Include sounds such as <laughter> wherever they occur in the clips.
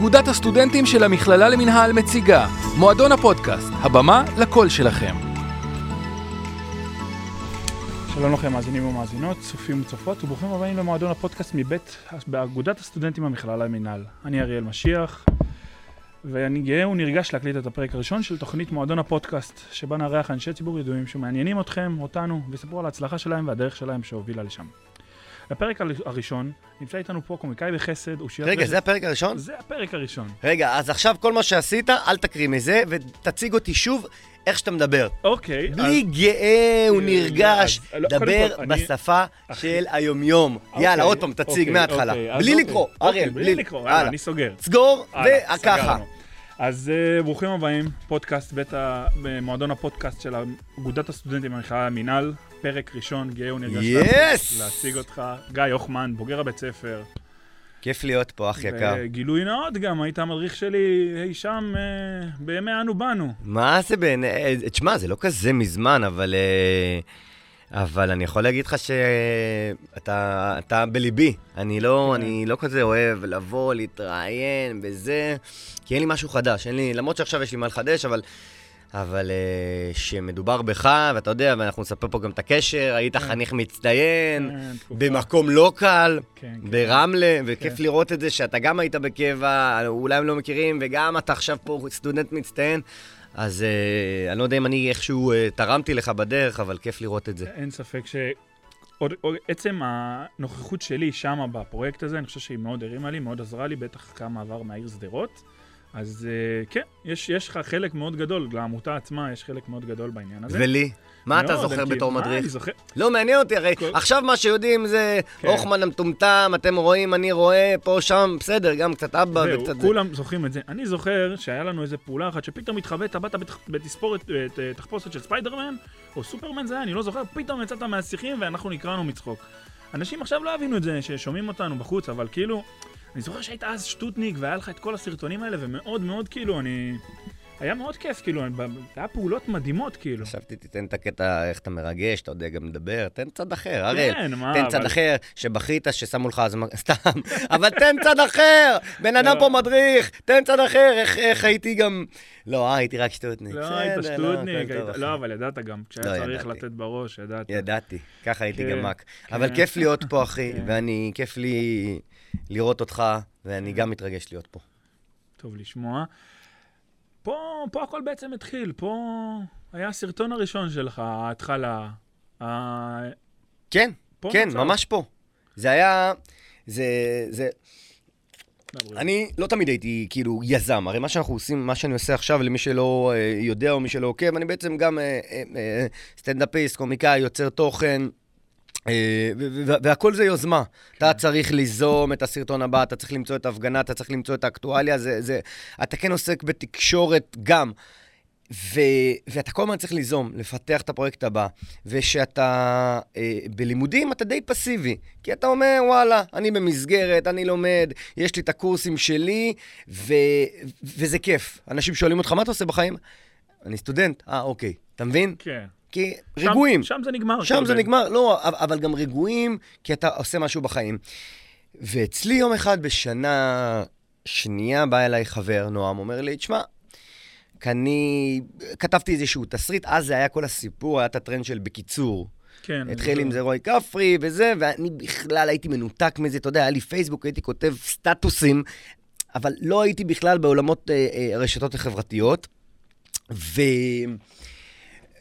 אגודת הסטודנטים של המכללה למינהל מציגה מועדון הפודקאסט, הבמה לקול שלכם. שלום לכם מאזינים ומאזינות, צופים וצופות, וברוכים הבאים למועדון הפודקאסט מבית באגודת הסטודנטים במכללה למינהל. אני אריאל משיח, ואני גאה ונרגש להקליט את הפרק הראשון של תוכנית מועדון הפודקאסט, שבה נארח אנשי ציבור ידועים שמעניינים אתכם, אותנו, ויספרו על ההצלחה שלהם והדרך שלהם שהובילה לשם. בפרק הראשון נמצא איתנו פה קומיקאי בחסד, אושיית רגע, זה הפרק הראשון? זה הפרק הראשון. רגע, אז עכשיו כל מה שעשית, אל תקריא מזה, ותציג אותי שוב איך שאתה מדבר. אוקיי. בלי אז... גאה ונרגש, לא, דבר בשפה אני... של היומיום. אוקיי, יאלה, עוד פעם, תציג אוקיי, מההתחלה. אוקיי, בלי לקרוא, אוקיי, אריאל, בלי לקרוא, יאללה, אני סוגר. סגור, וככה. אז uh, ברוכים הבאים, פודקאסט בית ה... מועדון הפודקאסט של אגודת הסטודנטים במכללה המינהל, פרק ראשון, גאה ונרגש yes! להציג אותך. גיא הוחמן, בוגר הבית ספר. כיף להיות פה, אח יקר. גילוי נאות גם, היית המדריך שלי אי שם uh, בימי אנו באנו. מה זה בעיני... אה, תשמע, זה לא כזה מזמן, אבל... Uh... אבל אני יכול להגיד לך שאתה אתה בליבי. אני לא, כן. אני לא כזה אוהב לבוא, להתראיין בזה, כי אין לי משהו חדש. אין לי, למרות שעכשיו יש לי מה לחדש, אבל... אבל uh, שמדובר בך, ואתה יודע, ואנחנו נספר פה גם את הקשר, היית כן. חניך מצטיין, כן, במקום לא קל, כן, כן. ברמלה. וכיף כן. לראות את זה שאתה גם היית בקבע, אולי הם לא מכירים, וגם אתה עכשיו פה סטודנט מצטיין. אז uh, אני לא יודע אם אני איכשהו uh, תרמתי לך בדרך, אבל כיף לראות את זה. אין ספק ש... עוד, עוד, עצם הנוכחות שלי שם בפרויקט הזה, אני חושב שהיא מאוד הרימה לי, מאוד עזרה לי, בטח כמה עבר מהעיר שדרות. אז uh, כן, יש, יש לך חלק מאוד גדול, לעמותה עצמה יש חלק מאוד גדול בעניין הזה. ולי? מה אתה זוכר בתור מדריך? לא, מעניין אותי, הרי עכשיו מה שיודעים זה כן. הוכמן המטומטם, אתם רואים, אני רואה, פה, שם, בסדר, גם קצת אבא וקצת זה. כולם זוכרים את זה. אני זוכר שהיה לנו איזה פעולה אחת שפתאום התחבאת, באת בתספורת, תחפושת של ספיידרמן, או סופרמן זה היה, אני לא זוכר, פתאום יצאת מהשיחים ואנחנו נקראנו מצחוק. אנשים עכשיו לא הבינו את זה, ששומעים אותנו בחוץ, אבל כאילו, אני זוכר שהיית אז שטוטניק והיה לך את כל הסרטונים האלה, ומאוד מאוד כאילו, אני... היה מאוד כיף, כאילו, היה פעולות מדהימות, כאילו. חשבתי, תיתן את הקטע, איך אתה מרגש, אתה יודע גם לדבר, תן צד אחר, הרי. כן, מה, תן צד אחר, שבכית, ששמו לך אז... <laughs> סתם, אבל תן צד אחר! בן אדם לא. פה מדריך, תן צד אחר, איך הייתי גם... לא, הייתי רק שטוטניק. לא, היית לא, שטוטניק, לא, אבל ידעת גם, כשהיה לא, צריך לתת בראש, ידעת. ידעתי, ככה הייתי כן, גם מק. אבל כן. כיף להיות פה, אחי, כן. ואני, כיף לי לראות אותך, ואני גם מתרגש להיות פה. טוב לשמוע. פה, פה הכל בעצם התחיל, פה היה הסרטון הראשון שלך, ההתחלה. כן, כן, נוצר. ממש פה. זה היה, זה, זה... אני לא תמיד הייתי כאילו יזם, הרי מה שאנחנו עושים, מה שאני עושה עכשיו למי שלא אה, יודע או מי שלא עוקב, אני בעצם גם אה, אה, אה, סטנדאפיסט, קומיקאי, יוצר תוכן, והכל זה יוזמה. אתה כן. צריך ליזום את הסרטון הבא, אתה צריך למצוא את ההפגנה, אתה צריך למצוא את האקטואליה, זה, זה, אתה כן עוסק בתקשורת גם. ו, ואתה כל הזמן צריך ליזום, לפתח את הפרויקט הבא. ושאתה אה, בלימודים, אתה די פסיבי. כי אתה אומר, וואלה, אני במסגרת, אני לומד, יש לי את הקורסים שלי, ו, וזה כיף. אנשים שואלים אותך, מה אתה עושה בחיים? אני סטודנט. אה, אוקיי. אתה מבין? כן. כי שם, רגועים. שם זה נגמר. שם זה נגמר, לא, אבל גם רגועים, כי אתה עושה משהו בחיים. ואצלי יום אחד בשנה שנייה בא אליי חבר, נועם, אומר לי, תשמע, אני כתבתי איזשהו תסריט, אז זה היה כל הסיפור, היה את הטרנד של בקיצור. כן. התחיל עם זה רועי כפרי וזה, ואני בכלל הייתי מנותק מזה, אתה יודע, היה לי פייסבוק, הייתי כותב סטטוסים, אבל לא הייתי בכלל בעולמות אה, אה, הרשתות החברתיות. ו...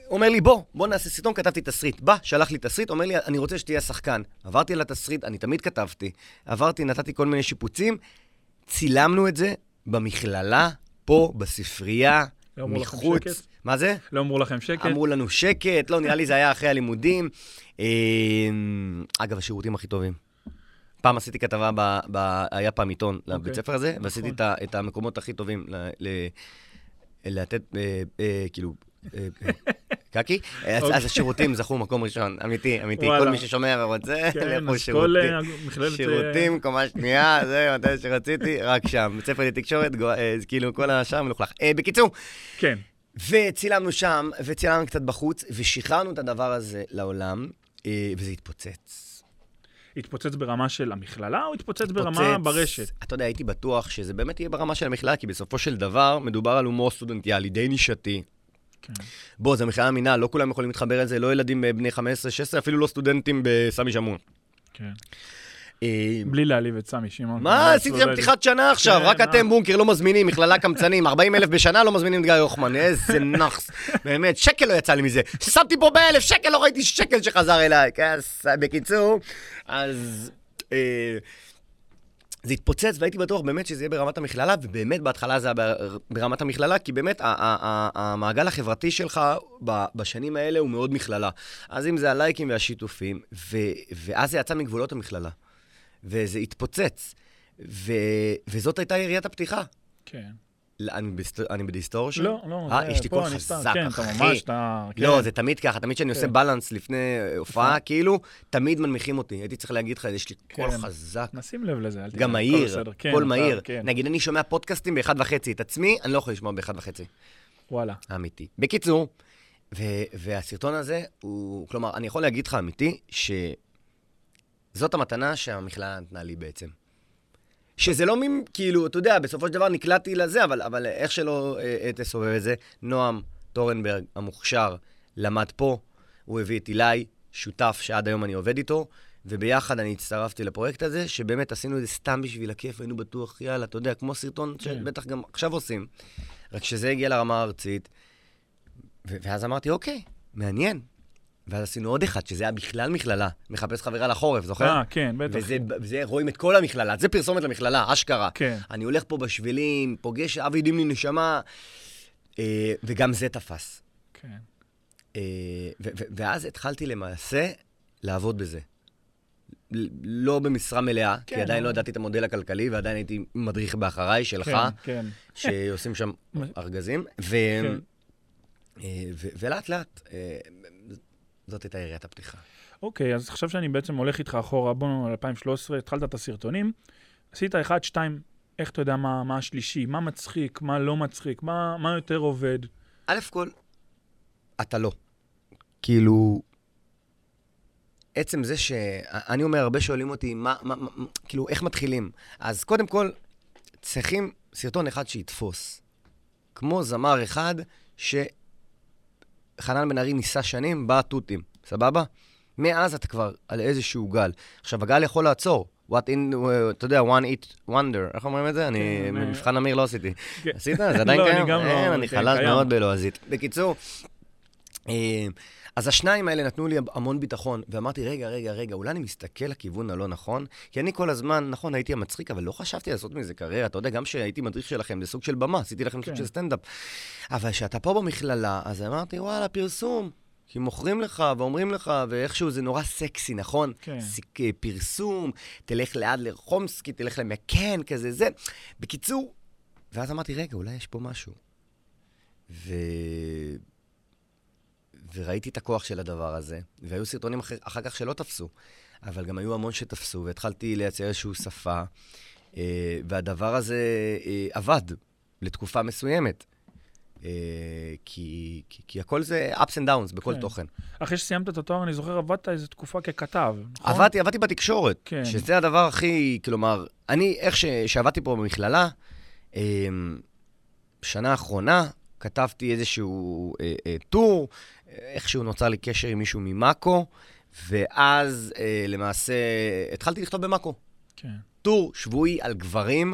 אומר לי, בוא, בוא נעשה סרטון, כתבתי תסריט. בא, שלח לי תסריט, אומר לי, אני רוצה שתהיה שחקן. עברתי על התסריט, אני תמיד כתבתי. עברתי, נתתי כל מיני שיפוצים, צילמנו את זה במכללה, פה, בספרייה, לא מחוץ. מה זה? לא אמרו לכם שקט? אמרו לנו שקט, לא, נראה לי זה היה אחרי הלימודים. אמ, אגב, השירותים הכי טובים. פעם עשיתי כתבה, ב, ב, היה פעם עיתון okay. לבית אוקיי. ספר הזה, נכון. ועשיתי את, את המקומות הכי טובים ל, ל, לתת, אה, אה, כאילו, קקי? אז אוקיי. השירותים זכו מקום ראשון, אמיתי, אמיתי. כל מי ששומע ורוצה, כן, לכו שירותים. אה, שירותים, קומה שנייה, <laughs> זה מתי שרציתי, רק שם. בית ספר לתקשורת, אה, כאילו כל השאר מלוכלך. בקיצור, כן. וצילמנו שם, וצילמנו קצת בחוץ, ושחררנו את הדבר הזה לעולם, וזה התפוצץ. התפוצץ ברמה של המכללה, או התפוצץ ברמה ברשת? אתה יודע, הייתי בטוח שזה באמת יהיה ברמה של המכללה, כי בסופו של דבר מדובר על הומור סטודנטיאלי די נישתי. כן. בוא, זה מכללה מינהל, לא כולם יכולים להתחבר לזה, לא ילדים בני 15-16, אפילו לא סטודנטים בסמי שמון. כן. אה, בלי להעליב את סמי שמעון. מה, עשיתי שם פתיחת שנה עכשיו, כן, רק אתם בונקר לא מזמינים, מכללה קמצנים, <laughs> 40 אלף בשנה לא מזמינים את גיא הוחמן, איזה נאחס, באמת, שקל לא יצא לי מזה. שמתי פה באלף שקל, לא ראיתי שקל שחזר אליי. כן, בקיצור, אז... זה התפוצץ והייתי בטוח באמת שזה יהיה ברמת המכללה, ובאמת בהתחלה זה היה ברמת המכללה, כי באמת המעגל החברתי שלך בשנים האלה הוא מאוד מכללה. אז אם זה הלייקים והשיתופים, ואז זה יצא מגבולות המכללה. וזה התפוצץ. ו... וזאת הייתה יריית הפתיחה. כן. אני, בסט... אני ב distortion? לא, לא. אה, יש לי קול חזק, כן, אחי. אתה ממש, אתה... לא, כן. זה תמיד ככה, תמיד כשאני כן. עושה balance לפני הופעה, כאילו, תמיד מנמיכים אותי. הייתי צריך להגיד לך, יש לי כן. קול חזק. נשים לב לזה, אל תגיד. גם מהיר, כן, קול מהיר. כן. נגיד, אני שומע פודקאסטים באחד וחצי, את עצמי, אני לא יכול לשמוע באחד וחצי. וואלה. אמיתי. בקיצור, ו- והסרטון הזה הוא, כלומר, אני יכול להגיד לך אמיתי, ש... זאת המתנה שהמכללה נתנה לי בעצם. שזה לא מין, כאילו, אתה יודע, בסופו של דבר נקלעתי לזה, אבל, אבל איך שלא אה, אה, תסובב את זה, נועם טורנברג המוכשר למד פה, הוא הביא את אילי, שותף שעד היום אני עובד איתו, וביחד אני הצטרפתי לפרויקט הזה, שבאמת עשינו את זה סתם בשביל הכיף, היינו בטוח, יאללה, אתה יודע, כמו סרטון כן. שבטח גם עכשיו עושים. רק שזה הגיע לרמה הארצית, ואז אמרתי, אוקיי, מעניין, ואז עשינו עוד אחד, שזה היה בכלל מכללה, מחפש חברה לחורף, זוכר? אה, כן, בטח. וזה, וזה רואים את כל המכללה, זה פרסומת למכללה, אשכרה. כן. אני הולך פה בשבילים, פוגש אבי דימני נשמה, אה, וגם זה תפס. כן. אה, ו- ו- ואז התחלתי למעשה לעבוד בזה. לא במשרה מלאה, כן, כי עדיין לא ידעתי את המודל הכלכלי, ועדיין הייתי מדריך באחריי, שלך, כן, כן. שעושים שם ארגזים. ו... כן. אה, ולאט לאט, אה, זאת הייתה יריית הפתיחה. אוקיי, אז עכשיו שאני בעצם הולך איתך אחורה, בואו, 2013, התחלת את הסרטונים, עשית אחד, שתיים, איך אתה יודע מה, מה השלישי, מה מצחיק, מה לא מצחיק, מה, מה יותר עובד? א' כל, אתה לא. כאילו, עצם זה ש... אני אומר, הרבה שואלים אותי, מה, מה, מה, כאילו, איך מתחילים? אז קודם כל, צריכים סרטון אחד שיתפוס. כמו זמר אחד ש... חנן בן ארי ניסה שנים בתותים, סבבה? מאז אתה כבר על איזשהו גל. עכשיו, הגל יכול לעצור. What in, אתה יודע, one eat wonder, איך אומרים את זה? אני, כן, מבחן אמיר לא עשיתי. כן. עשית? זה עדיין לא, קיים? אני גם לא. אני חלש מאוד בלועזית. בקיצור, אה, אז השניים האלה נתנו לי המון ביטחון, ואמרתי, רגע, רגע, רגע, אולי אני מסתכל לכיוון הלא נכון? כי אני כל הזמן, נכון, הייתי המצחיק, אבל לא חשבתי לעשות מזה קריירה. אתה יודע, גם כשהייתי מדריך שלכם, זה סוג של במה, עשיתי לכם כן. סוג של סטנדאפ. אבל כשאתה פה במכללה, אז אמרתי, וואלה, פרסום. כי מוכרים לך ואומרים לך, ואיכשהו זה נורא סקסי, נכון? כן. סיק, אה, פרסום, תלך ליד לרחומסקי, תלך למקן, כזה, זה. בקיצור, ואז אמרתי, רגע, אולי יש פה משהו. ו... וראיתי את הכוח של הדבר הזה, והיו סרטונים אחר, אחר כך שלא תפסו, אבל גם היו המון שתפסו, והתחלתי לייצר איזושהי שפה, אה, והדבר הזה אה, עבד לתקופה מסוימת. אה, כי, כי, כי הכל זה ups and downs בכל כן. תוכן. אחרי שסיימת את התואר, אני זוכר, עבדת איזו תקופה ככתב, נכון? עבדתי, עבדתי בתקשורת, כן. שזה הדבר הכי, כלומר, אני, איך ש, שעבדתי פה במכללה, שנה האחרונה, כתבתי איזשהו אה, אה, טור, איכשהו נוצר לי קשר עם מישהו ממאקו, ואז אה, למעשה התחלתי לכתוב במאקו. כן. טור שבועי על גברים,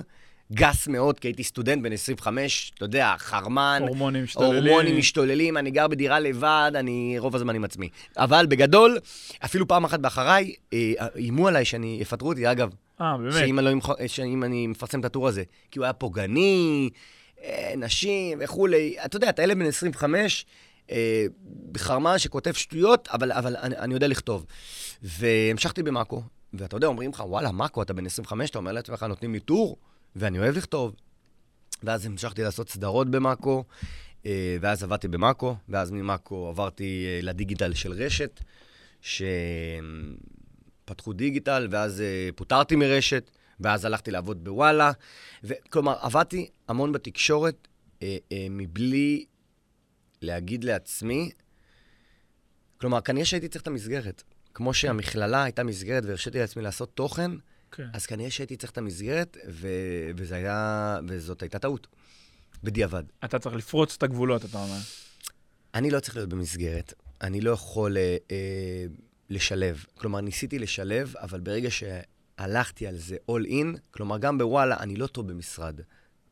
גס מאוד, כי הייתי סטודנט בן 25, אתה יודע, חרמן. הורמונים משתוללים. הורמונים משתוללים, אני גר בדירה לבד, אני רוב הזמן עם עצמי. אבל בגדול, אפילו פעם אחת באחריי, אה, איימו עליי שאני, יפטרו אותי, אגב. אה, באמת? שאם אני, לא, שאם אני מפרסם את הטור הזה. כי הוא היה פוגעני, אה, נשים וכולי. אתה יודע, אתה ילד בן 25, אה, שכותב שטויות, אבל, אבל אני, אני יודע לכתוב. והמשכתי במאקו, ואתה יודע, אומרים לך, וואלה, מאקו, אתה בן 25, אתה אומר לעצמך, נותנים לי טור, ואני אוהב לכתוב. ואז המשכתי לעשות סדרות במאקו, אה, ואז עבדתי במאקו, ואז ממאקו עברתי אה, לדיגיטל של רשת, שפתחו דיגיטל, ואז אה, פוטרתי מרשת, ואז הלכתי לעבוד בוואלה. כלומר, עבדתי המון בתקשורת מבלי להגיד לעצמי, כלומר, כנראה שהייתי צריך את המסגרת. כמו שהמכללה הייתה מסגרת והרשיתי לעצמי לעשות תוכן, כן. אז כנראה שהייתי צריך את המסגרת, ו... וזה היה... וזאת הייתה טעות. בדיעבד. אתה צריך לפרוץ את הגבולות, אתה אומר. אני לא צריך להיות במסגרת. אני לא יכול אה, אה, לשלב. כלומר, ניסיתי לשלב, אבל ברגע שהלכתי על זה all in, כלומר, גם בוואלה, אני לא טוב במשרד.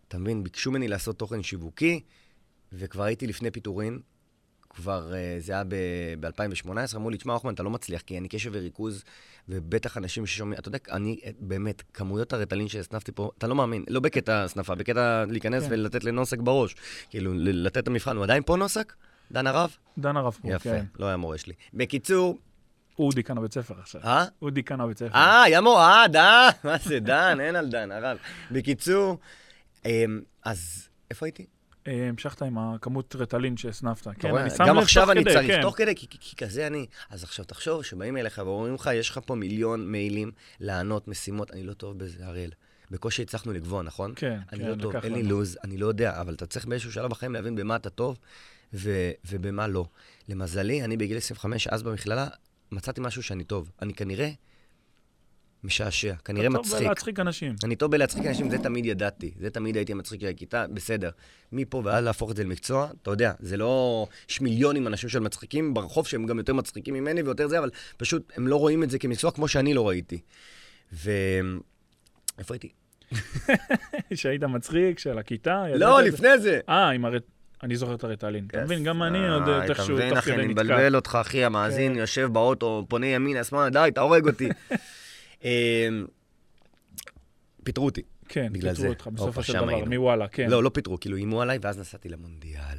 אתה מבין? ביקשו ממני לעשות תוכן שיווקי, וכבר הייתי לפני פיטורין, כבר, אה, זה היה ב-2018, אמרו לי, תשמע, אחמן, אתה לא מצליח, כי אני קשב וריכוז, ובטח אנשים ששומעים, אתה יודע, אני, אה, באמת, כמויות הרטלין שהסנפתי פה, אתה לא מאמין, לא בקטע הסנפה, בקטע להיכנס כן. ולתת לנוסק בראש. כאילו, לתת את המבחן, הוא עדיין פה נוסק? דן הרב? דן הרב פה, יפה, כן. לא היה מורה שלי. בקיצור... הוא דיקן הבית ספר עכשיו. אה? הוא דיקן הבית ספר. אה, מורה, אה, דן, <laughs> מה זה, דן, אין על דן, הרב. בקיצור, אמ, אז איפה הייתי? אה, המשכת עם הכמות רטלין שהסנפת. כן, אני שם לב תוך כדי, כן. גם עכשיו אני צריך, תוך כדי, כי כזה אני. אז עכשיו תחשוב שבאים אליך ואומרים לך, יש לך פה מיליון מיילים לענות, משימות, אני לא טוב בזה, אריאל. בקושי הצלחנו לגבוה, נכון? כן, כן, אני לא טוב, אין לי לו"ז, אני לא יודע, אבל אתה צריך באיזשהו שלב בחיים להבין במה אתה טוב ו- ובמה לא. למזלי, אני בגיל 25, אז במכללה, מצאתי משהו שאני טוב. אני כנראה משעשע, כנראה מצחיק. אתה טוב בלהצחיק אנשים. אני טוב בלהצחיק אנשים, זה תמיד ידעתי. זה תמיד הייתי מצחיק של הכיתה, בסדר. מפה ועד להפוך את זה למקצוע, אתה יודע, זה לא... יש מיליונים אנשים של מצחיקים ברחוב שהם גם יותר מצחיקים ממני ויותר זה, אבל פשוט הם לא רואים את זה כמקצוע כמו שאני לא ראיתי. ו... איפה הייתי? <laughs> שהיית מצחיק, של הכיתה? לא, לפני זה. אה, עם הר... אני זוכר את הרטלין. אתה מבין, גם אני עוד איכשהו תוך כדי נתקע. אתה מבין, אחי, אני מבלבל אותך, אחי, המאזין כן. יושב באוטו, פונה ימינה, שמאלה, די, אתה הורג אותי. <laughs> אמ, פיטרו אותי. כן, פיטרו אותך בסופו של דבר, מוואלה, כן. לא, לא פיטרו, כאילו איימו עליי, ואז נסעתי למונדיאל.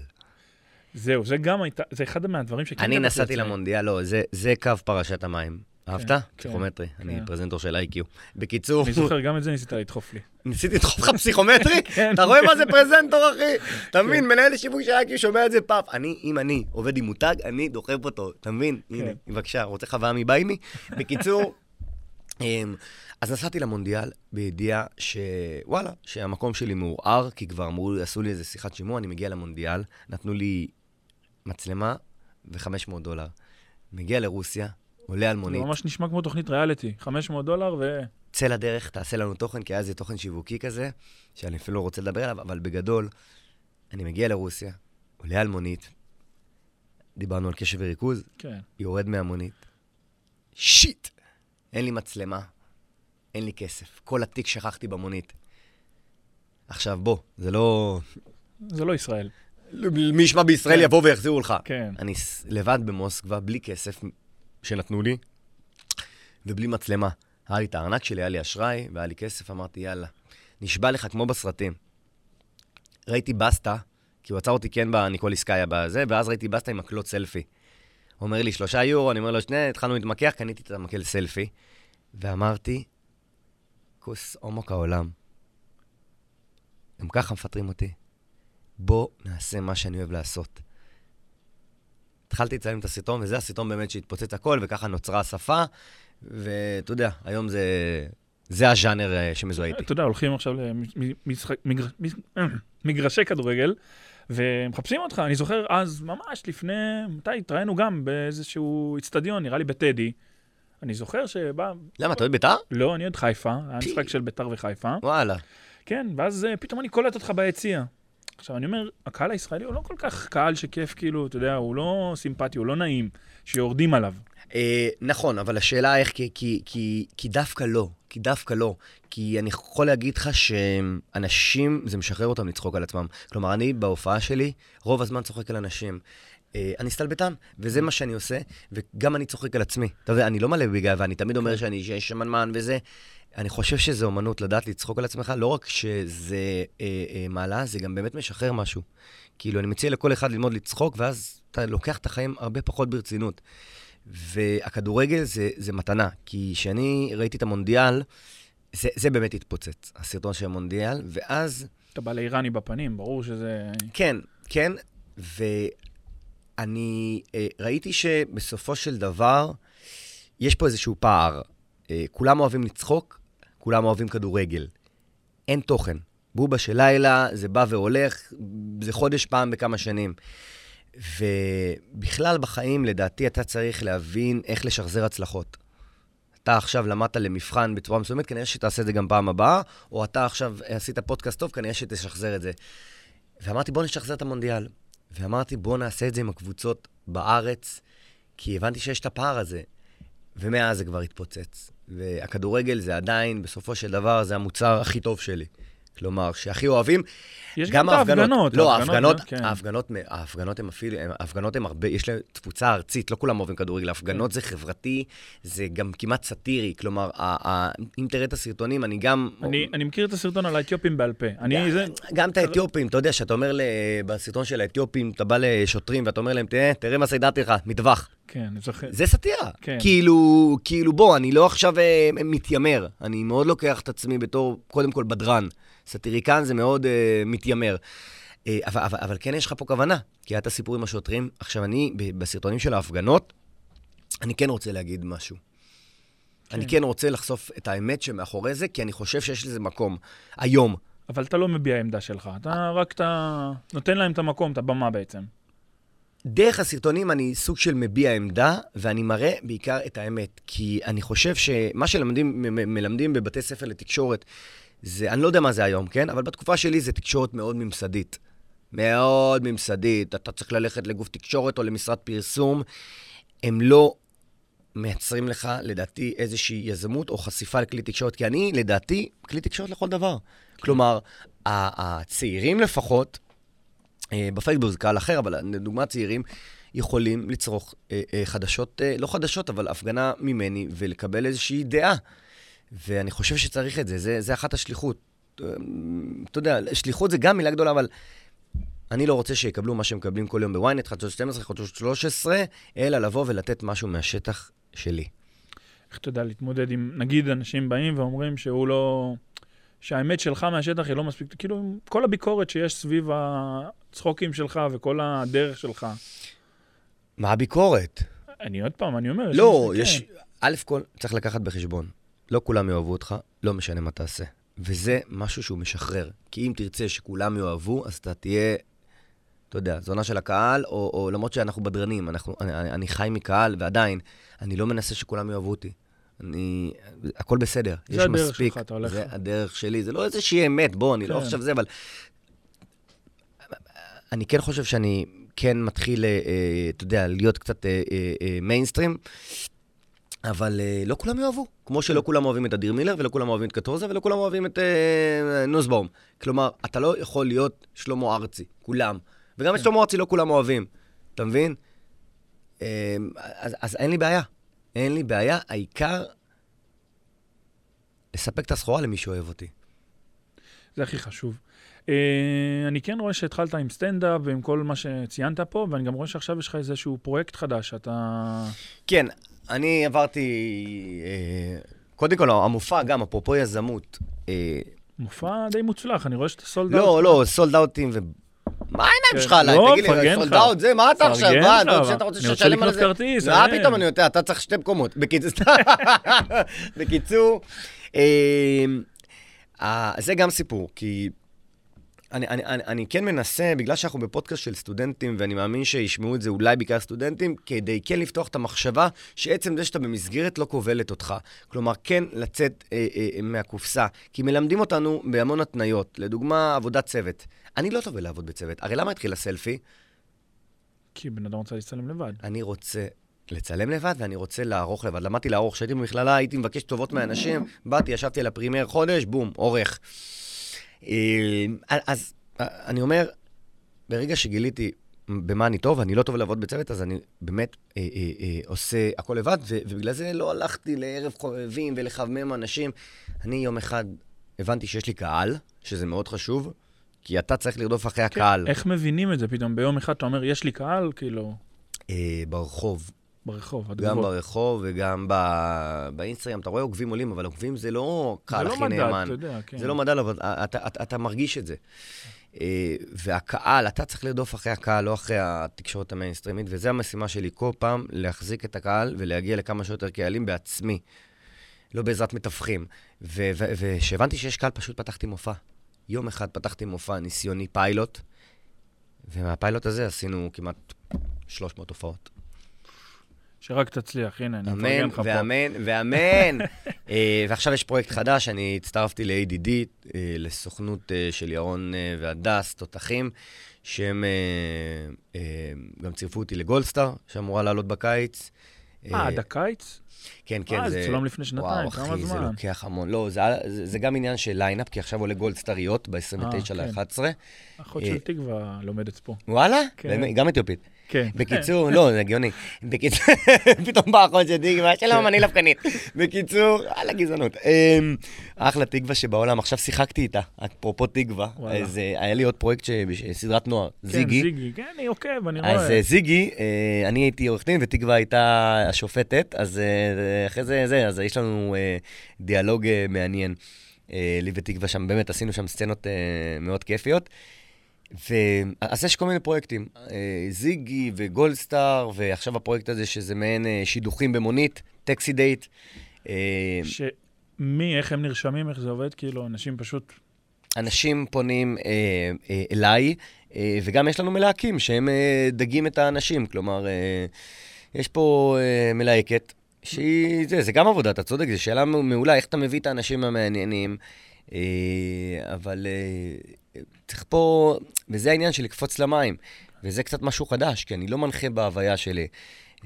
זהו, זה גם הייתה, זה אחד מהדברים שכן... אני נסעתי למונדיאל, לא, זה קו פרשת המים. אהבת? כן, פסיכומטרי. כן. אני פרזנטור של איי-קיו. בקיצור... אני זוכר, גם את זה ניסית לדחוף לי. <laughs> ניסיתי לדחוף לך פסיכומטרי? <laughs> כן. אתה רואה מה זה פרזנטור, אחי? <laughs> אתה מבין, מנהל שיווק של איי-קיו שומע את זה פאף. אני, אם אני עובד עם מותג, אני דוחף אותו, אתה מבין? הנה, בבקשה, רוצה חוויה מביימי? בקיצור, אז נסעתי למונדיאל בידיעה שוואלה, שהמקום שלי מעורער, כי כבר אמרו, עשו לי איזה שיחת שימוע, אני מגיע למונדיאל, נתנו לי מצלמה ו-500 דולר. מגיע לרוסיה, עולה על מונית. זה ממש נשמע כמו תוכנית ריאליטי, 500 דולר ו... צא לדרך, תעשה לנו תוכן, כי היה איזה תוכן שיווקי כזה, שאני אפילו לא רוצה לדבר עליו, אבל בגדול, אני מגיע לרוסיה, עולה על מונית, דיברנו על קשב וריכוז, כן. יורד מהמונית, שיט, אין לי מצלמה, אין לי כסף. כל התיק שכחתי במונית. עכשיו, בוא, זה לא... זה לא ישראל. מי ישמע בישראל כן. יבוא ויחזירו לך. כן. אני לבד במוסקבה, בלי כסף שנתנו לי, ובלי מצלמה. היה לי את הארנק שלי, היה לי אשראי, והיה לי כסף, אמרתי, יאללה. נשבע לך כמו בסרטים. ראיתי בסטה, כי הוא עצר אותי כן בניקוליסקאיה בזה, ואז ראיתי בסטה עם מקלות סלפי. אומר לי, שלושה יורו, אני אומר לו, שני, התחלנו להתמקח, קניתי את המקל סלפי, ואמרתי, כוס עומק העולם. גם ככה מפטרים אותי. בוא נעשה מה שאני אוהב לעשות. התחלתי לצלם את הסרטון, וזה הסרטון באמת שהתפוצץ הכל, וככה נוצרה השפה, ואתה יודע, היום זה, זה הז'אנר אה, שמזוהה איתי. אתה יודע, הולכים עכשיו למגרשי כדורגל, ומחפשים אותך. אני זוכר אז, ממש לפני, מתי התראינו גם באיזשהו איצטדיון, נראה לי בטדי. אני זוכר שבא... למה, אתה אוהד בית"ר? לא, אני אוהד חיפה, היה משחק של בית"ר וחיפה. וואלה. כן, ואז אה, פתאום אני קולט אותך ביציע. עכשיו, אני אומר, הקהל הישראלי הוא לא כל כך קהל שכיף, כאילו, אתה יודע, הוא לא סימפטי, הוא לא נעים, שיורדים עליו. אה, נכון, אבל השאלה איך, כי, דווקא לא, כי דווקא לא. כי אני יכול להגיד לך שאנשים, זה משחרר אותם לצחוק על עצמם. כלומר, אני בהופעה שלי, רוב הזמן צוחק על אנשים. אה, אני סטלבטן, וזה מה שאני עושה, וגם אני צוחק על עצמי. אתה יודע, אני לא מלא בגלל, ואני תמיד אומר שאני שמנמן וזה. אני חושב שזה אומנות לדעת לצחוק על עצמך, לא רק שזה אה, אה, מעלה, זה גם באמת משחרר משהו. כאילו, אני מציע לכל אחד ללמוד לצחוק, ואז אתה לוקח את החיים הרבה פחות ברצינות. והכדורגל זה, זה מתנה, כי כשאני ראיתי את המונדיאל, זה, זה באמת התפוצץ, הסרטון של המונדיאל, ואז... אתה בא לאיראני בפנים, ברור שזה... כן, כן, ואני אה, ראיתי שבסופו של דבר, יש פה איזשהו פער. אה, כולם אוהבים לצחוק, כולם אוהבים כדורגל. אין תוכן. בובה של לילה, זה בא והולך, זה חודש פעם בכמה שנים. ובכלל בחיים, לדעתי, אתה צריך להבין איך לשחזר הצלחות. אתה עכשיו למדת למבחן בצורה מסוימת, כנראה שתעשה את זה גם פעם הבאה, או אתה עכשיו עשית פודקאסט טוב, כנראה שתשחזר את זה. ואמרתי, בוא נשחזר את המונדיאל. ואמרתי, בוא נעשה את זה עם הקבוצות בארץ, כי הבנתי שיש את הפער הזה. ומאז זה כבר התפוצץ. והכדורגל זה עדיין, בסופו של דבר, זה המוצר הכי טוב שלי. כלומר, שהכי אוהבים. יש גם את ההפגנות. לא, ההפגנות, כן. ההפגנות, ההפגנות הן אפילו, ההפגנות הן הרבה, יש להן תפוצה ארצית, לא כולם אוהבים כדורגל. הפגנות כן. זה חברתי, זה גם כמעט סאטירי. כלומר, אם תראה את הסרטונים, אני גם... אני, אני מכיר את הסרטון על האתיופים בעל פה. אני זה... גם את האתיופים, אתה יודע, שאתה אומר בסרטון של האתיופים, אתה בא לשוטרים ואתה אומר להם, תראה, תראה מה סיידרתי לך, מטווח. כן, אני זוכר. זה סאטירה. כן. כאילו, כאילו, בוא, אני לא עכשיו אה, מתיימר. אני מאוד לוקח את עצמי בתור, קודם כל, בדרן. סאטיריקן זה מאוד אה, מתיימר. אה, אבל, אבל, אבל כן יש לך פה כוונה, כי היה את הסיפור עם השוטרים. עכשיו, אני, בסרטונים של ההפגנות, אני כן רוצה להגיד משהו. כן. אני כן רוצה לחשוף את האמת שמאחורי זה, כי אני חושב שיש לזה מקום. היום. אבל אתה לא מביע עמדה שלך, אתה רק אתה נותן להם את המקום, את הבמה בעצם. דרך הסרטונים אני סוג של מביע עמדה, ואני מראה בעיקר את האמת. כי אני חושב שמה שמלמדים בבתי ספר לתקשורת, זה, אני לא יודע מה זה היום, כן? אבל בתקופה שלי זה תקשורת מאוד ממסדית. מאוד ממסדית. אתה צריך ללכת לגוף תקשורת או למשרד פרסום. הם לא מייצרים לך, לדעתי, איזושהי יזמות או חשיפה לכלי תקשורת, כי אני, לדעתי, כלי תקשורת לכל דבר. כן. כלומר, הצעירים לפחות, אה, בפייסבוק זה קהל אחר, אבל לדוגמה צעירים, יכולים לצרוך אה, אה, חדשות, לא חדשות, אבל הפגנה ממני, ולקבל איזושהי דעה. ואני חושב שצריך את זה, זה, זה אחת השליחות. אתה יודע, שליחות זה גם מילה גדולה, אבל אני לא רוצה שיקבלו מה שמקבלים כל יום בוויינט, חדשות 12, חדשות 13, אלא לבוא ולתת משהו מהשטח שלי. איך אתה יודע להתמודד עם, נגיד אנשים באים ואומרים שהוא לא... שהאמת שלך מהשטח היא לא מספיק, כאילו, כל הביקורת שיש סביב הצחוקים שלך וכל הדרך שלך. מה הביקורת? אני עוד פעם, אני אומר... לא, יש... א' כל, צריך לקחת בחשבון. לא כולם יאהבו אותך, לא משנה מה תעשה. וזה משהו שהוא משחרר. כי אם תרצה שכולם יאהבו, אז אתה תהיה, אתה יודע, זונה של הקהל, או, או למרות שאנחנו בדרנים, אנחנו, אני, אני, חי מקהל, ועדיין, אני לא מנסה שכולם יאהבו אותי. אני... הכל בסדר, יש מספיק. זה הדרך שלך, אתה הולך. זה הדרך שלי, זה לא איזושהי אמת, בוא, אני לא כן. לא חושב זה, אבל... אני כן חושב שאני כן מתחיל, אה, אה, אתה יודע, להיות קצת מיינסטרים. אה, אבל uh, לא כולם יאהבו. כמו שלא כן. כולם אוהבים את אדיר מילר, ולא כולם אוהבים את קטורזה, ולא כולם אוהבים את uh, נוסבאום. כלומר, אתה לא יכול להיות שלמה ארצי, כולם. וגם את כן. שלמה ארצי לא כולם אוהבים, אתה מבין? Uh, אז, אז אין לי בעיה. אין לי בעיה, העיקר לספק את הסחורה למי שאוהב אותי. זה הכי חשוב. אה, אני כן רואה שהתחלת עם סטנדאפ ועם כל מה שציינת פה, ואני גם רואה שעכשיו יש לך איזשהו פרויקט חדש, אתה... כן, אני עברתי, אה, קודם כל, המופע גם, אפרופו יזמות. אה, מופע די מוצלח, אני רואה שאתה sold out. לא, לא, sold out ים ו... מה העיניים כן. שלך עליי? לא, תגיד לי, sold out זה, מה אתה עכשיו? מה, אתה רוצה רוצה לשלם על זה? כרטיס. מה אה. פתאום, אני יודע, אתה צריך שתי מקומות. בקיצור, <laughs> זה גם סיפור, כי אני, אני, אני, אני כן מנסה, בגלל שאנחנו בפודקאסט של סטודנטים, ואני מאמין שישמעו את זה אולי בעיקר סטודנטים, כדי כן לפתוח את המחשבה שעצם זה שאתה במסגרת לא כובלת אותך. כלומר, כן לצאת אה, אה, מהקופסה. כי מלמדים אותנו בהמון התניות. לדוגמה, עבודת צוות. אני לא טוב בלעבוד בצוות. הרי למה התחיל הסלפי? כי בן אדם רוצה להצטלם לבד. אני רוצה לצלם לבד, ואני רוצה לערוך לבד. למדתי לערוך, כשהייתי במכללה הייתי מבקש טובות מאנשים, באתי, ישבתי על ה Premiere חודש, בום, עורך. אה, אז אה, אני אומר, ברגע שגיליתי במה אני טוב, אני לא טוב לעבוד בצוות, אז אני באמת אה, אה, אה, עושה הכל לבד, ו- ובגלל זה לא הלכתי לערב חובבים ולחמם אנשים. אני יום אחד הבנתי שיש לי קהל, שזה מאוד חשוב, כי אתה צריך לרדוף אחרי כן, הקהל. איך מבינים את זה פתאום? ביום אחד אתה אומר, יש לי קהל, כאילו... אה, ברחוב. ברחוב, התגובות. גם ברחוב וגם ב... באינסטגרם, אתה רואה עוקבים עולים, אבל עוקבים זה לא קהל הכי נאמן. זה לא מדד, אתה יודע, כן. זה לא מדד, אבל אתה, אתה, אתה מרגיש את זה. אה, והקהל, אתה צריך לרדוף אחרי הקהל, לא אחרי התקשורת המיינסטרימית, וזו המשימה שלי כל פעם, להחזיק את הקהל ולהגיע לכמה שיותר קהלים בעצמי, לא בעזרת מתווכים. וכשהבנתי שיש קהל, פשוט פתחתי מופע. יום אחד פתחתי מופע ניסיוני פיילוט, ומהפיילוט הזה עשינו כמעט 300 הופעות. שרק תצליח, הנה, אני מפרגן לך פה. ואמן, ואמן. <laughs> אה, ועכשיו יש פרויקט חדש, אני הצטרפתי ל-ADD, אה, לסוכנות אה, של ירון והדס, תותחים, שהם גם צירפו אותי לגולדסטאר, שאמורה לעלות בקיץ. אה, עד הקיץ? כן, כן, זה... אה, זה צולם לפני שנתיים, כמה זמן? וואו, אחי, זה לוקח המון. לא, זה, זה, זה גם עניין של ליינאפ, כי עכשיו עולה גולדסטריות ב-29 ל-11. אחות של תקווה לומדת פה. וואלה? כן. גם אתיופית. כן. בקיצור, לא, זה הגיוני. בקיצור, <laughs> פתאום בא אחות של תקווה, שלום, אני לפקנית. בקיצור, על הגזענות. אמ, אחלה תקווה שבעולם, עכשיו שיחקתי איתה, אפרופו תקווה. אז אה, היה לי עוד פרויקט, סדרת נוער, כן, זיגי. כן, זיגי, כן, אני עוקב, אני רואה. אז אה, זיגי, אה, אני הייתי עורך דין ותקווה הייתה השופטת, אז אחרי זה, זה, אז יש לנו דיאלוג מעניין. לי ותקווה שם, באמת עשינו שם סצנות מאוד כיפיות. ו... אז יש כל מיני פרויקטים, אה, זיגי וגולדסטאר, ועכשיו הפרויקט הזה שזה מעין אה, שידוכים במונית, טקסי דייט. אה, שמי, איך הם נרשמים, איך זה עובד? כאילו, אנשים פשוט... אנשים פונים אה, אה, אליי, אה, וגם יש לנו מלהקים שהם אה, דגים את האנשים. כלומר, אה, יש פה אה, מלהקת, שהיא, זה, זה גם עבודה, אתה צודק, זו שאלה מעולה, איך אתה מביא את האנשים המעניינים. אה, אבל אה, צריך פה, וזה העניין של לקפוץ למים, וזה קצת משהו חדש, כי אני לא מנחה בהוויה שלי.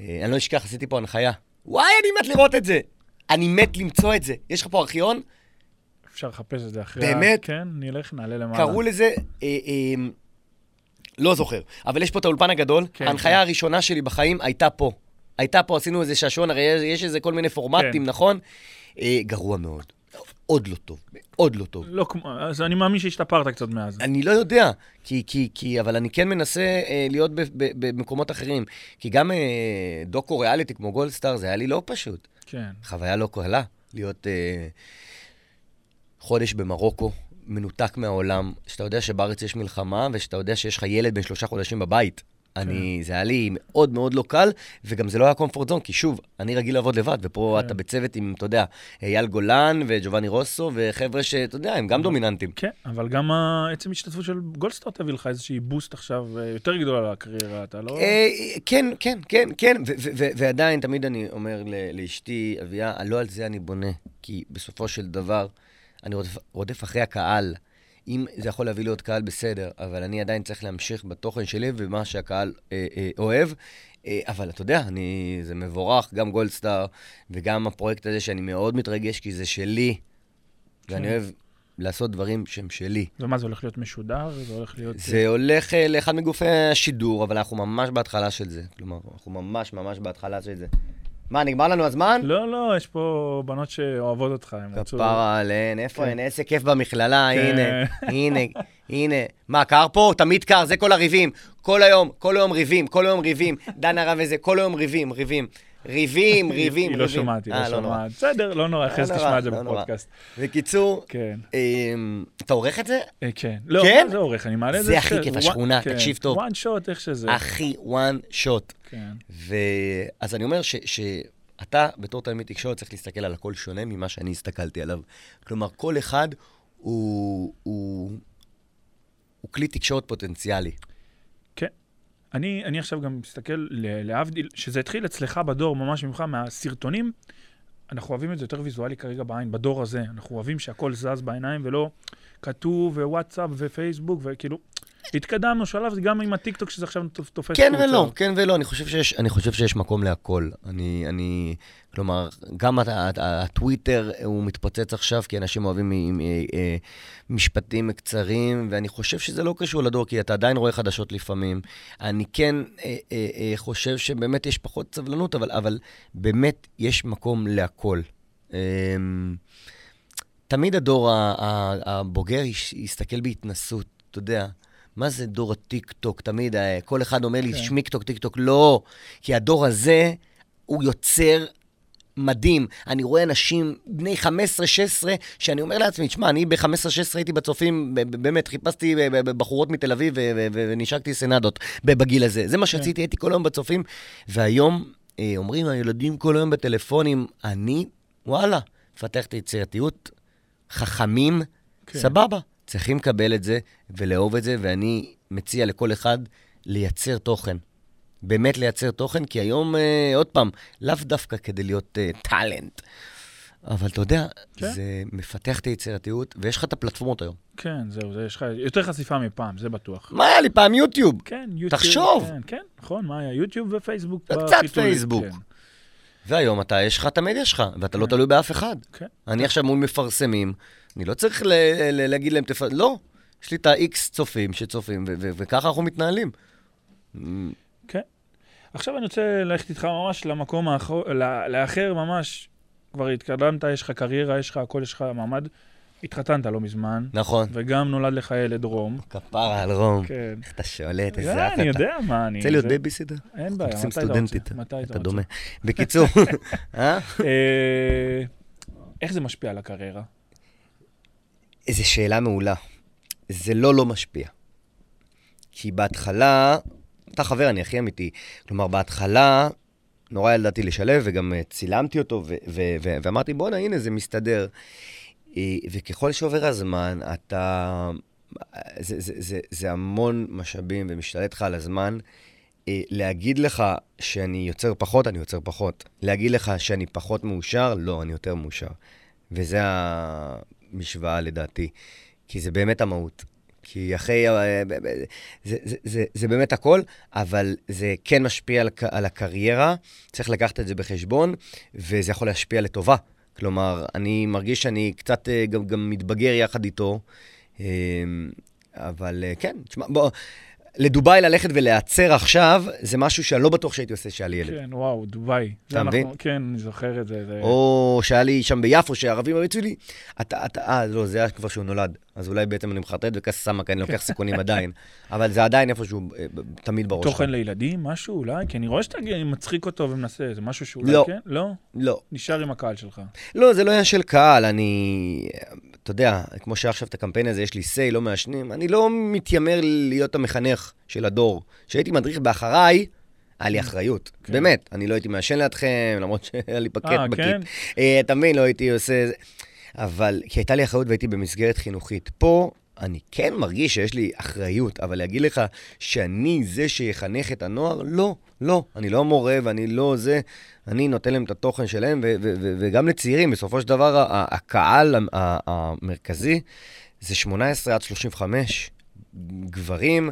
אה, אני לא אשכח, עשיתי פה הנחיה. וואי, אני מת לראות את זה! אני מת למצוא את זה. יש לך פה ארכיון? אפשר לחפש את זה אחרי... באמת? כן, נלך, נעלה למעלה. קראו לזה... אה, אה, לא זוכר, אבל יש פה את האולפן הגדול. כן, ההנחיה כן. הראשונה שלי בחיים הייתה פה. הייתה פה, עשינו איזה שעשועון, הרי יש איזה כל מיני פורמטים, כן. נכון? אה, גרוע מאוד. מאוד לא טוב, מאוד לא טוב. לא כמו, אז אני מאמין שהשתפרת קצת מאז. אני לא יודע, כי, כי, כי, אבל אני כן מנסה אה, להיות ב, ב, במקומות אחרים. כי גם אה, דוקו ריאליטי כמו גולדסטאר, זה היה לי לא פשוט. כן. חוויה לא קלה, להיות אה, חודש במרוקו, מנותק מהעולם, שאתה יודע שבארץ יש מלחמה, ושאתה יודע שיש לך ילד בן שלושה חודשים בבית. אני, כן. זה היה לי מאוד מאוד לא קל, וגם זה לא היה קומפורט זון, כי שוב, אני רגיל לעבוד לבד, ופה כן. אתה בצוות עם, אתה יודע, אייל גולן וג'ובאני רוסו, וחבר'ה שאתה יודע, הם גם דומיננטים. כן, אבל גם עצם השתתפות של גולדסטאר תביא לך איזושהי בוסט עכשיו אה, יותר גדולה לקריירה, אתה לא... אה, כן, כן, כן, כן, ועדיין, תמיד אני אומר לאשתי, אביה, לא על זה אני בונה, כי בסופו של דבר, אני רודף אחרי הקהל. אם זה יכול להביא לי עוד קהל, בסדר, אבל אני עדיין צריך להמשיך בתוכן שלי ובמה שהקהל אה, אה, אוהב. אה, אבל אתה יודע, אני, זה מבורך, גם גולדסטאר וגם הפרויקט הזה שאני מאוד מתרגש, כי זה שלי, כן. ואני אוהב לעשות דברים שהם שלי. ומה, זה הולך להיות משודר? זה הולך להיות... זה הולך אה, לאחד מגופי השידור, אבל אנחנו ממש בהתחלה של זה. כלומר, אנחנו ממש ממש בהתחלה של זה. מה, נגמר לנו הזמן? לא, לא, יש פה בנות שאוהבות אותך, הם רצו... כפרה עליהן, איפה הן? איזה כיף במכללה, כן. הנה, <laughs> הנה, הנה. מה, קר פה? תמיד קר, זה כל הריבים. כל היום, כל היום ריבים, כל היום ריבים. דן הרב וזה, כל היום ריבים, ריבים. ריבים, <laughs> ריבים, היא לא שומעת, היא לא, אה, לא שומעת. בסדר, לא נורא, אחרי זה תשמע את זה לא בפודקאסט. בקיצור, כן. אמ, אתה עורך את זה? אה, כן. לא, מה זה עורך? אני מעלה את זה. זה הכי כיף, השכונה, כן. תקשיב טוב. וואן שוט, איך שזה. הכי שוט. כן. אז אני אומר ש... אתה, בתור תלמיד תקשורת, צריך להסתכל על הכל שונה ממה שאני הסתכלתי עליו. כלומר, כל אחד הוא כלי תקשורת פוטנציאלי. אני, אני עכשיו גם מסתכל, להבדיל, שזה התחיל אצלך בדור, ממש ממך, מהסרטונים, אנחנו אוהבים את זה יותר ויזואלי כרגע בעין, בדור הזה. אנחנו אוהבים שהכל זז בעיניים ולא כתוב ווואטסאפ ופייסבוק, וכאילו, התקדמנו שלב, גם עם הטיקטוק שזה עכשיו תופס כן ולא, כן ולא, אני חושב שיש, אני חושב שיש מקום להכל. אני, אני, כלומר, גם הטוויטר הוא מתפוצץ עכשיו, כי אנשים אוהבים אה, אה, משפטים קצרים, ואני חושב שזה לא קשור לדור, כי אתה עדיין רואה חדשות לפעמים. אני כן אה, חושב שבאמת יש פחות סבלנות, אבל, אבל באמת יש מקום להכל. אמ, תמיד הדור הבוגר יסתכל בהתנשאות, אתה יודע. מה זה דור הטיק-טוק? תמיד אה, כל אחד אומר לי, כן. שמיק-טוק, טיק-טוק. לא, כי הדור הזה, הוא יוצר מדהים. אני רואה אנשים בני 15-16, שאני אומר לעצמי, תשמע, אני ב-15-16 הייתי בצופים, באמת, חיפשתי בחורות מתל אביב ונשקתי סנדות בגיל הזה. זה מה כן. שרציתי, הייתי כל היום בצופים, והיום אה, אומרים, הילדים כל היום בטלפונים, אני, וואלה, מפתח את היצירתיות, חכמים, כן. סבבה. צריכים לקבל את זה ולאהוב את זה, ואני מציע לכל אחד לייצר תוכן. באמת לייצר תוכן, כי היום, אה, עוד פעם, לאו דווקא כדי להיות אה, טאלנט, אבל אתה יודע, כן. זה מפתח את היצירתיות, ויש לך את הפלטפורמות היום. כן, זהו, זה, יש לך יותר חשיפה מפעם, זה בטוח. מה היה לי פעם? יוטיוב. כן, יוטיוב. תחשוב. כן, כן, נכון, מה היה? יוטיוב ופייסבוק. קצת פייסבוק. כן. והיום אתה, יש לך את המדיה שלך, ואתה לא כן. לא תלוי באף אחד. כן. אני עכשיו מול מפרסמים, אני לא צריך ל- ל- להגיד להם, תפ... לא, יש לי את ה-X צופים שצופים, וככה אנחנו מתנהלים. כן. עכשיו אני רוצה ללכת איתך ממש למקום האחר, לאחר ממש, כבר התקדמת, יש לך קריירה, יש לך הכל, יש לך מעמד. התחתנת לא מזמן. נכון. וגם נולד לך ילד רום. כפרה על רום. כן. איך אתה שולט, איזה אח אתה. אני יודע מה אני... רוצה להיות בייביסיטר? אין בעיה, מתי אתה רוצה? מתי אתה אתה דומה. בקיצור, <laughs> אה? אה? איך זה משפיע על הקריירה? איזו שאלה מעולה. זה לא לא משפיע. כי בהתחלה, אתה חבר, אני הכי אמיתי. כלומר, בהתחלה, נורא ידעתי לשלב, וגם אה, צילמתי אותו, ואמרתי, בואנה, הנה, זה מסתדר. אה, וככל שעובר הזמן, אתה... זה, זה, זה, זה המון משאבים ומשתלט לך על הזמן. אה, להגיד לך שאני יוצר פחות, אני יוצר פחות. להגיד לך שאני פחות מאושר, לא, אני יותר מאושר. וזה המשוואה לדעתי, כי זה באמת המהות. כי אחרי, אה, זה, זה, זה, זה באמת הכל, אבל זה כן משפיע על, על הקריירה, צריך לקחת את זה בחשבון, וזה יכול להשפיע לטובה. כלומר, אני מרגיש שאני קצת אה, גם, גם מתבגר יחד איתו, אה, אבל כן, תשמע, בוא... לדובאי ללכת ולהיעצר עכשיו, זה משהו שאני לא בטוח שהייתי עושה שהיה לי ילד. כן, וואו, דובאי. אתה מבין? כן, אני זוכר את זה. זה... או שהיה לי שם ביפו, שהערבים הריצו לי, אתה, אתה, אה, לא, זה היה כבר שהוא נולד. אז אולי בעצם אני מחרטט וכס סמק, אני לוקח סיכונים <laughs> עדיין. אבל זה עדיין איפשהו אה, תמיד בראש. תוכן לילדים, משהו אולי? כי אני רואה שאתה מצחיק אותו ומנסה, זה משהו שאולי לא. כן? לא. לא. נשאר עם הקהל שלך. לא, זה לא עניין של קהל, אני... אתה יודע, כמו שעכשיו את הקמפיין הזה, יש לי say, לא מעשנים, אני לא מתיימר להיות המחנך של הדור. כשהייתי מדריך באחריי, היה לי אחריות, כן. באמת. אני לא הייתי מעשן לידכם, למרות שהיה לי פקט אה, בקיט. כן? אה, אתה מבין, לא הייתי עושה... אבל כי הייתה לי אחריות והייתי במסגרת חינוכית. פה אני כן מרגיש שיש לי אחריות, אבל להגיד לך שאני זה שיחנך את הנוער? לא, לא. אני לא מורה ואני לא זה. אני נותן להם את התוכן שלהם, וגם לצעירים, בסופו של דבר, הקהל המרכזי זה 18 עד 35 גברים.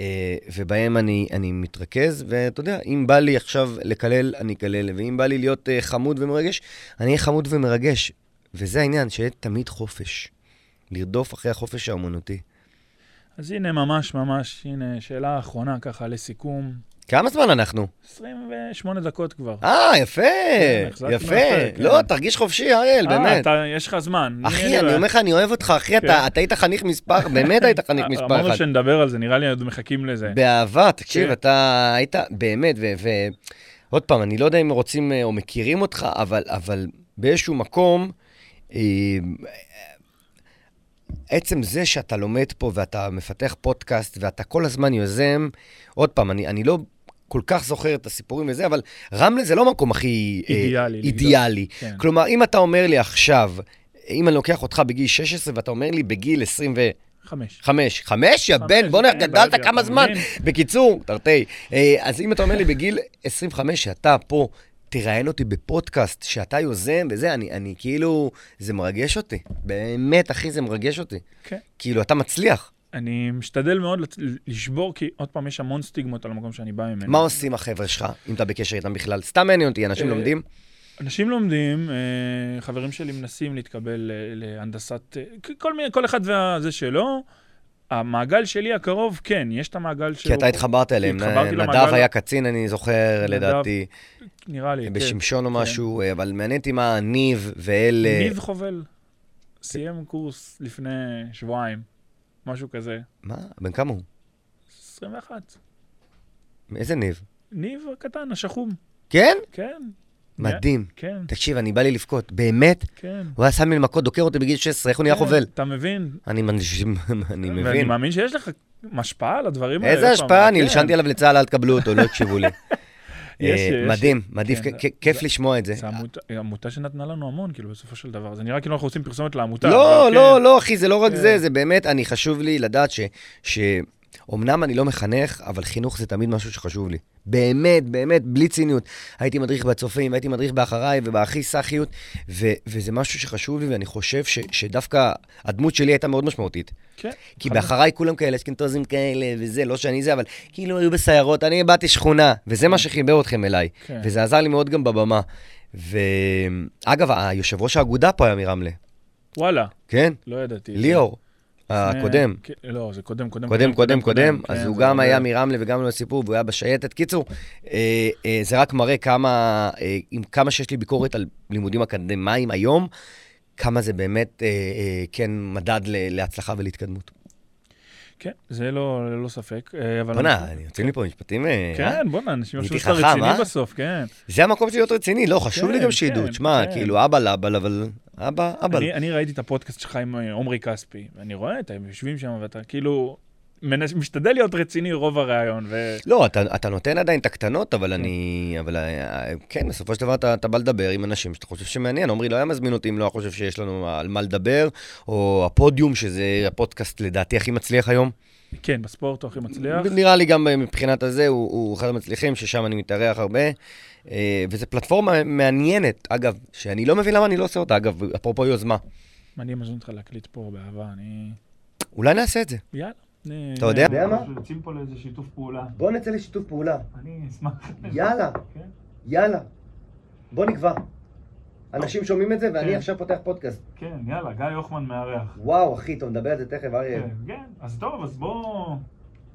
אה, ובהם אני, אני מתרכז, ואתה יודע, אם בא לי עכשיו לקלל, אני אקלל, ואם בא לי להיות uh, חמוד ומרגש, אני אהיה חמוד ומרגש. וזה העניין, שיהיה תמיד חופש. לרדוף אחרי החופש האומנותי. אז הנה, ממש ממש, הנה, שאלה אחרונה ככה לסיכום. כמה זמן אנחנו? 28 דקות כבר. אה, יפה, כן, יפה. כן. לא, תרגיש חופשי, אריאל, אה, באמת. יש לך זמן. אחי, אני אומר לך, אני אוהב אותך, אחי, אתה כן. היית חניך מספר, <laughs> באמת היית חניך מספר אחד. אמרנו שנדבר על זה, נראה לי עוד מחכים לזה. באהבה, תקשיב, אתה היית, באמת, ועוד פעם, אני לא יודע אם רוצים אה, או מכירים אותך, אבל באיזשהו מקום, אה, עצם זה שאתה לומד פה ואתה מפתח פודקאסט ואתה כל הזמן יוזם, עוד פעם, אני, אני לא כל כך זוכר את הסיפורים וזה, אבל רמלה זה לא המקום הכי אה, אידיאלי. אה, אידיאלי. כן. כלומר, אם אתה אומר לי עכשיו, אם אני לוקח אותך בגיל 16 ואתה אומר לי בגיל 20 ו... חמש. חמש. חמש? יא בן, בוא'נה, כן, גדלת כמה זמן. בקיצור, תרתי. אה, אז אם אתה אומר לי בגיל 25 שאתה פה תראיין אותי בפודקאסט, שאתה יוזם וזה, אני, אני כאילו, זה מרגש אותי. באמת, אחי, זה מרגש אותי. כן. כאילו, אתה מצליח. אני משתדל מאוד לשבור, כי עוד פעם, יש המון סטיגמות על המקום שאני בא ממנו. מה עושים החבר'ה שלך, אם אתה בקשר איתם בכלל? סתם מעניין אותי, אנשים אה, לומדים? אנשים לומדים, אה, חברים שלי מנסים להתקבל להנדסת, אה, כל, מיני, כל אחד וזה שלו. המעגל שלי הקרוב, כן, יש את המעגל שלו. כי אתה התחברת אליהם, נדב היה קצין, אני זוכר, לדעתי. נראה לי, כן. בשמשון או כן. משהו, אבל מעניין אותי מה ניב ואלה... ניב חובל. סיים קורס לפני שבועיים, משהו כזה. מה? בן כמה הוא? 21. איזה ניב? ניב הקטן, השחום. כן? כן. מדהים. כן. תקשיב, אני בא לי לבכות. באמת? כן. הוא היה שם לי מכות, דוקר אותי בגיל 16, איך הוא נהיה כן, חובל? אתה מבין. אני <laughs> מבין. ואני מאמין שיש לך השפעה על הדברים האלה. איזה השפעה? אני הלשנתי עליו לצה"ל, אל תקבלו אותו, לא הקשיבו לי. <laughs> אה, מדהים, מדהים, כן, כיף לשמוע את זה. זו עמותה שנתנה לנו המון, כאילו, בסופו של דבר. זה נראה כאילו אנחנו עושים פרסומת לעמותה. לא, לא, כן. לא, אחי, זה לא רק זה, זה באמת, אני חשוב לי לדעת ש... אמנם אני לא מחנך, אבל חינוך זה תמיד משהו שחשוב לי. באמת, באמת, בלי ציניות. הייתי מדריך בצופים, הייתי מדריך באחריי ובהכי סאחיות, ו- וזה משהו שחשוב לי, ואני חושב ש- שדווקא הדמות שלי הייתה מאוד משמעותית. כן. כי באחריי כולם כאלה, סקינטוזים כאלה, וזה, לא שאני זה, אבל כאילו היו בסיירות, אני באתי שכונה, וזה מה שחיבר אתכם אליי. כן. וזה עזר לי מאוד גם בבמה. ואגב, היושב ראש האגודה פה היה מרמלה, וואלה, כן? לא ידעתי. ליאור, הקודם. כן, לא, זה קודם, קודם. קודם, קודם, קודם, כן, אז הוא גם היה מרמלה וגם לו סיפור, והוא היה בשייטת. קיצור, אה, אה, זה רק מראה כמה, אה, עם כמה שיש לי ביקורת על לימודים אקדמיים היום, כמה זה באמת, אה, אה, כן, מדד להצלחה ולהתקדמות. כן, זה לא, ללא ספק. אה. בוא'נה, אני יוצאים לי פה משפטים... אה? כן, בוא'נה, אנשים יחשבו שאתה רציני אה? בסוף, כן. זה המקום שלי להיות רציני, לא, חשוב לי כן, גם שידעו. כן, תשמע, כן. כאילו, אבא לאבל, אבל... אבא, אבא. אני, ראיתי את הפודקאסט שלך עם עומרי כספי, ואני רואה, אתם יושבים שם, ואתה כאילו משתדל להיות רציני רוב הראיון, ו... לא, אתה, אתה נותן עדיין את הקטנות, אבל אני... אבל אה, כן, בסופו של דבר אתה, אתה בא לדבר עם אנשים שאתה חושב שמעניין. עמרי לא היה מזמין אותי אם לא היה חושב שיש לנו על מה לדבר, או הפודיום, שזה הפודקאסט לדעתי הכי מצליח היום. כן, בספורט הוא הכי מצליח. נראה לי גם מבחינת הזה, הוא, הוא אחד המצליחים, ששם אני מתארח הרבה. אה, וזו פלטפורמה מעניינת, אגב, שאני לא מבין למה אני לא עושה אותה, אגב, אפרופו יוזמה. אני מזמין אותך להקליט פה באהבה, אני... אולי נעשה את זה. יאללה. אתה יודע? מה? אנחנו יוצאים פה לאיזה שיתוף פעולה. בוא נצא לשיתוף פעולה. אני אשמח. יאללה. כן. יאללה. בוא נקבע. אנשים שומעים את זה, ואני כן. עכשיו פותח פודקאסט. כן, יאללה, גיא הוחמן מארח. וואו, אחי, טוב, נדבר על זה תכף, אריה. כן, כן. אז טוב, אז בואו...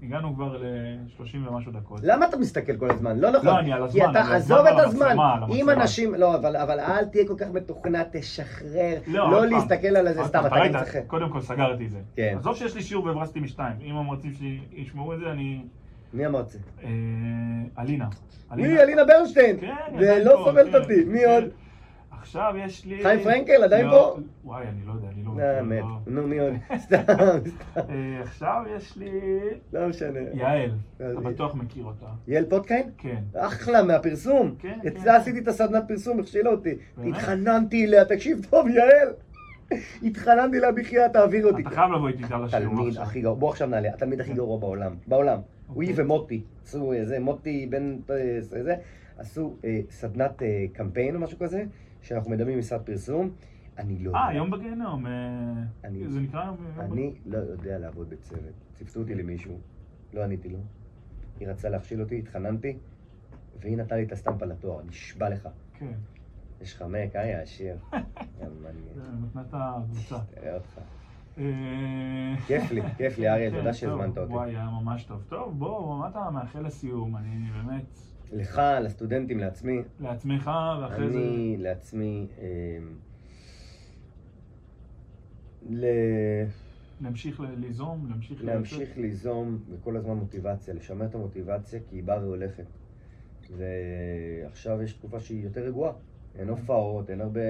הגענו כבר ל-30 ומשהו דקות. למה אתה מסתכל כל הזמן? לא נכון. לא, אני על הזמן, כי אתה, עזוב את הזמן. אם. אנשים, לא, אבל, אבל אל תהיה כל כך מתוכנת, תשחרר. לא, לא. להסתכל על עוד סתם, אתה גם צריך... קודם כל סגרתי את זה. כן. עזוב שיש לי שיעור והברזתי משתיים. אם המרצים שלי ישמעו את זה, אני... מי המרצה? אה, אלינה. מי? אלינה ברנשטיין. כן, עדיין ולא סובלת כן, אותי. מי כן. עוד? עכשיו יש לי... חיים פרנקל, עדיין לא, פה? וואי, אני לא יודע, אני לא... אה, מכיר, מת. לא. נו, מי עוד? <laughs> סתם, סתם. אה, עכשיו יש לי... לא משנה. יעל, אה, אתה בטוח מכיר אותה. יעל פודקיין? כן. אחלה, מהפרסום. כן, אצלה כן. עשיתי את הסדנת פרסום, הכשילה אותי. באמת? התחננתי אליה, תקשיב טוב, יעל. התחננתי אליה בחייאת, תעביר אותי. אתה חייב לבוא איתי איתה לשיעור התלמיד עכשיו. הכי גרוע, בוא עכשיו נעלה, התלמיד הכי גרוע בעולם, בעולם. הוא אוקיי. היא ומוטי, עשו איזה, מוטי בן עשו סדנת קמפיין או משהו כזה, שאנחנו מדמים משרד פרסום. אני לא אה, יודע, יום בגיהנום. אה, אני- זה נקרא יום אני לא יודע לעבוד בצוות. ציפתו אותי למישהו, לא עניתי לו. היא רצה להכשיל אותי, התחננתי, והיא נתנה לי את הסטמפה לתואר, נשבע לך. כן. יש לך מק, איה, עשיר. מתנת הקבוצה. תראה אותך. אה, כיף לי, כיף לי, אריה, כן, תודה שהזמנת אותי. וואי, היה ממש טוב. טוב, בוא, מה אתה מאחל לסיום? אני באמת, לך, לסטודנטים, לעצמי, לעצמך, ואחרי זה... אני לעצמי, אמ, ל... להמשיך ליזום, להמשיך... להמשיך ליזום וכל הזמן מוטיבציה, לשמר את המוטיבציה כי היא באה והולכת. ועכשיו יש תקופה שהיא יותר רגועה. אין הופעות, אין הרבה...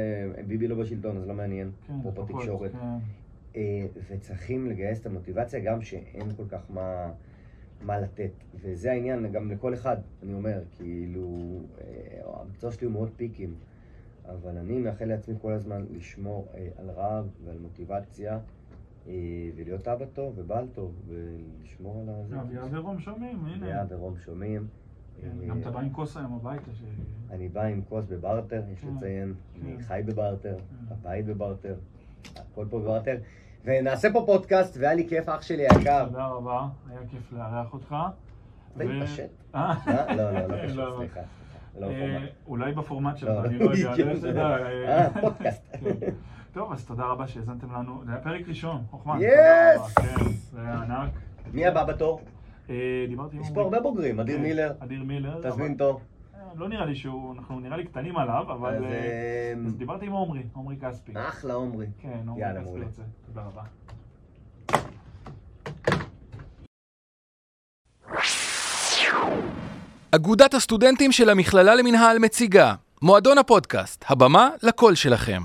ביבי לא בשלטון, אז לא מעניין. כן, אפרופו לפחות, תקשורת. כן. אה, וצריכים לגייס את המוטיבציה גם שאין כל כך מה, מה לתת. וזה העניין גם לכל אחד, אני אומר, כאילו, אה, המקצוע שלי הוא מאוד פיקים, אבל אני מאחל לעצמי כל הזמן לשמור אה, על רעב ועל מוטיבציה, אה, ולהיות אבא טוב ובעל טוב, ולשמור על הזה. אביעד ורום שומעים, הנה. לאה ורום שומעים. כן, אה, גם אתה בא עם כוס היום הביתה. אני בא עם כוס בברטר, יש כן, לציין. אני כן. חי בברטר. הבית בברטר, הכל פה בברטר. ונעשה פה פודקאסט, והיה לי כיף, אח שלי היקר. תודה רבה, היה כיף לארח אותך. אתה ו- התפשט? אה? אה? לא, לא, לא לא, <laughs> קשור, לא. סליחה. סליחה. לא אה, פורמט. אולי בפורמט שלך, לא, אני לא יודע, כן, תדע. אה, פודקאסט. כן. טוב, אז תודה רבה שהאזנתם לנו. זה היה פרק ראשון! תודה רבה. כן, זה היה ענק. מי הבא בתור? אה, דיברתי עם... יש פה הרבה בוגרים, אדיר כן, מילר, אדיר מילר. תזמין אותו. לא נראה לי שהוא, אנחנו נראה לי קטנים עליו, אבל... אז, אה, אה, אז דיברתי עם עומרי, עומרי כספי. אחלה עומרי. כן, עומרי יאללה, כספי. רוצה. תודה רבה. אגודת הסטודנטים של המכללה למינהל מציגה מועדון הפודקאסט, הבמה לקול שלכם.